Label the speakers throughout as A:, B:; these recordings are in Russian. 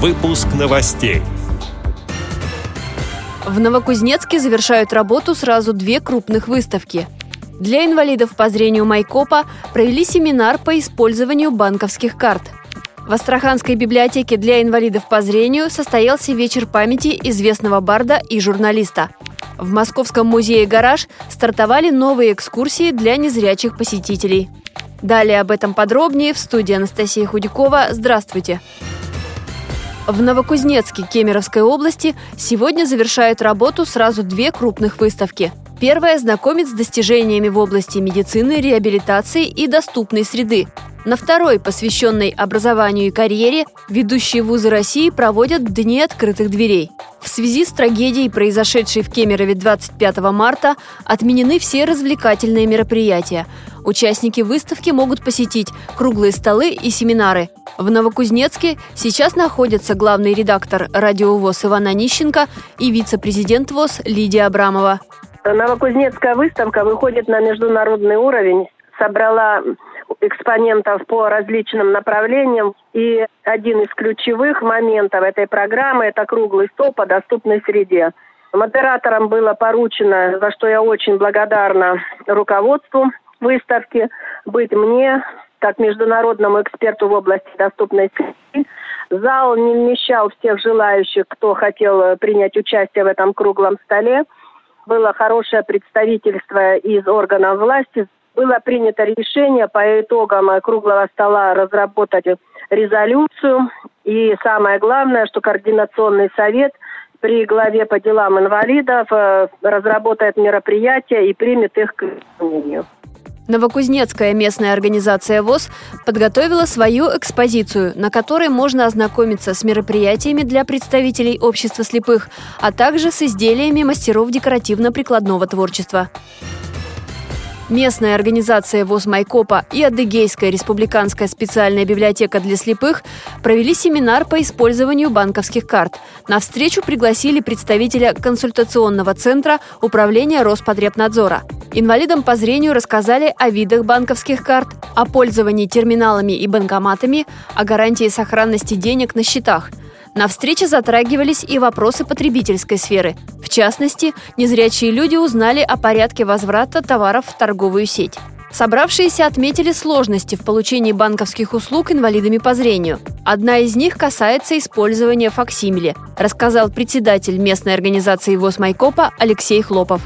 A: Выпуск новостей.
B: В Новокузнецке завершают работу сразу две крупных выставки. Для инвалидов по зрению Майкопа провели семинар по использованию банковских карт. В Астраханской библиотеке для инвалидов по зрению состоялся вечер памяти известного барда и журналиста. В Московском музее «Гараж» стартовали новые экскурсии для незрячих посетителей. Далее об этом подробнее в студии Анастасия Худякова. Здравствуйте! В Новокузнецке Кемеровской области сегодня завершают работу сразу две крупных выставки. Первая знакомит с достижениями в области медицины, реабилитации и доступной среды. На второй, посвященной образованию и карьере, ведущие вузы России проводят Дни открытых дверей. В связи с трагедией, произошедшей в Кемерове 25 марта, отменены все развлекательные мероприятия. Участники выставки могут посетить круглые столы и семинары. В Новокузнецке сейчас находятся главный редактор радиовоз Иван Онищенко и вице-президент ВОЗ Лидия Абрамова.
C: Новокузнецкая выставка выходит на международный уровень, собрала экспонентов по различным направлениям. И один из ключевых моментов этой программы – это круглый стол по доступной среде. Модератором было поручено, за что я очень благодарна руководству выставки, быть мне, как международному эксперту в области доступной среды. Зал не вмещал всех желающих, кто хотел принять участие в этом круглом столе. Было хорошее представительство из органов власти. Было принято решение по итогам круглого стола разработать резолюцию. И самое главное, что Координационный совет при главе по делам инвалидов э, разработает мероприятия и примет их к исполнению.
B: Новокузнецкая местная организация ВОЗ подготовила свою экспозицию, на которой можно ознакомиться с мероприятиями для представителей общества слепых, а также с изделиями мастеров декоративно-прикладного творчества. Местная организация ВОЗ Майкопа и Адыгейская республиканская специальная библиотека для слепых провели семинар по использованию банковских карт. На встречу пригласили представителя консультационного центра Управления Роспотребнадзора. Инвалидам по зрению рассказали о видах банковских карт, о пользовании терминалами и банкоматами, о гарантии сохранности денег на счетах – на встрече затрагивались и вопросы потребительской сферы. В частности, незрячие люди узнали о порядке возврата товаров в торговую сеть. Собравшиеся отметили сложности в получении банковских услуг инвалидами по зрению. Одна из них касается использования факсимиле, рассказал председатель местной организации ВОЗ Майкопа Алексей Хлопов.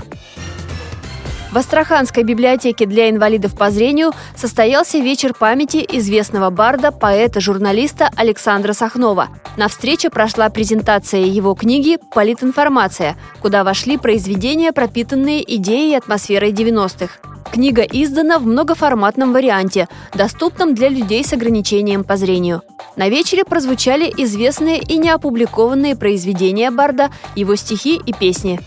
B: В Астраханской библиотеке для инвалидов по зрению состоялся вечер памяти известного барда, поэта, журналиста Александра Сахнова. На встрече прошла презентация его книги «Политинформация», куда вошли произведения, пропитанные идеей и атмосферой 90-х. Книга издана в многоформатном варианте, доступном для людей с ограничением по зрению. На вечере прозвучали известные и неопубликованные произведения Барда, его стихи и песни.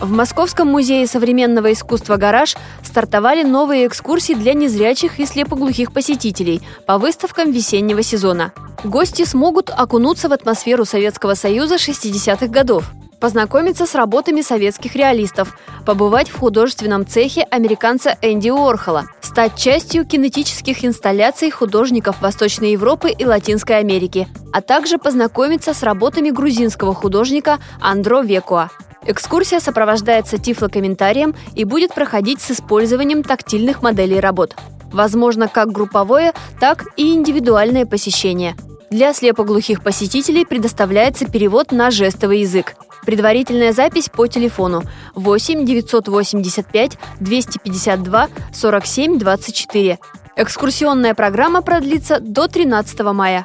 B: В Московском музее современного искусства «Гараж» стартовали новые экскурсии для незрячих и слепоглухих посетителей по выставкам весеннего сезона. Гости смогут окунуться в атмосферу Советского Союза 60-х годов, познакомиться с работами советских реалистов, побывать в художественном цехе американца Энди Уорхола, стать частью кинетических инсталляций художников Восточной Европы и Латинской Америки, а также познакомиться с работами грузинского художника Андро Векуа. Экскурсия сопровождается тифлокомментарием и будет проходить с использованием тактильных моделей работ. Возможно как групповое, так и индивидуальное посещение. Для слепоглухих посетителей предоставляется перевод на жестовый язык. Предварительная запись по телефону 8 985 252 47 24. Экскурсионная программа продлится до 13 мая.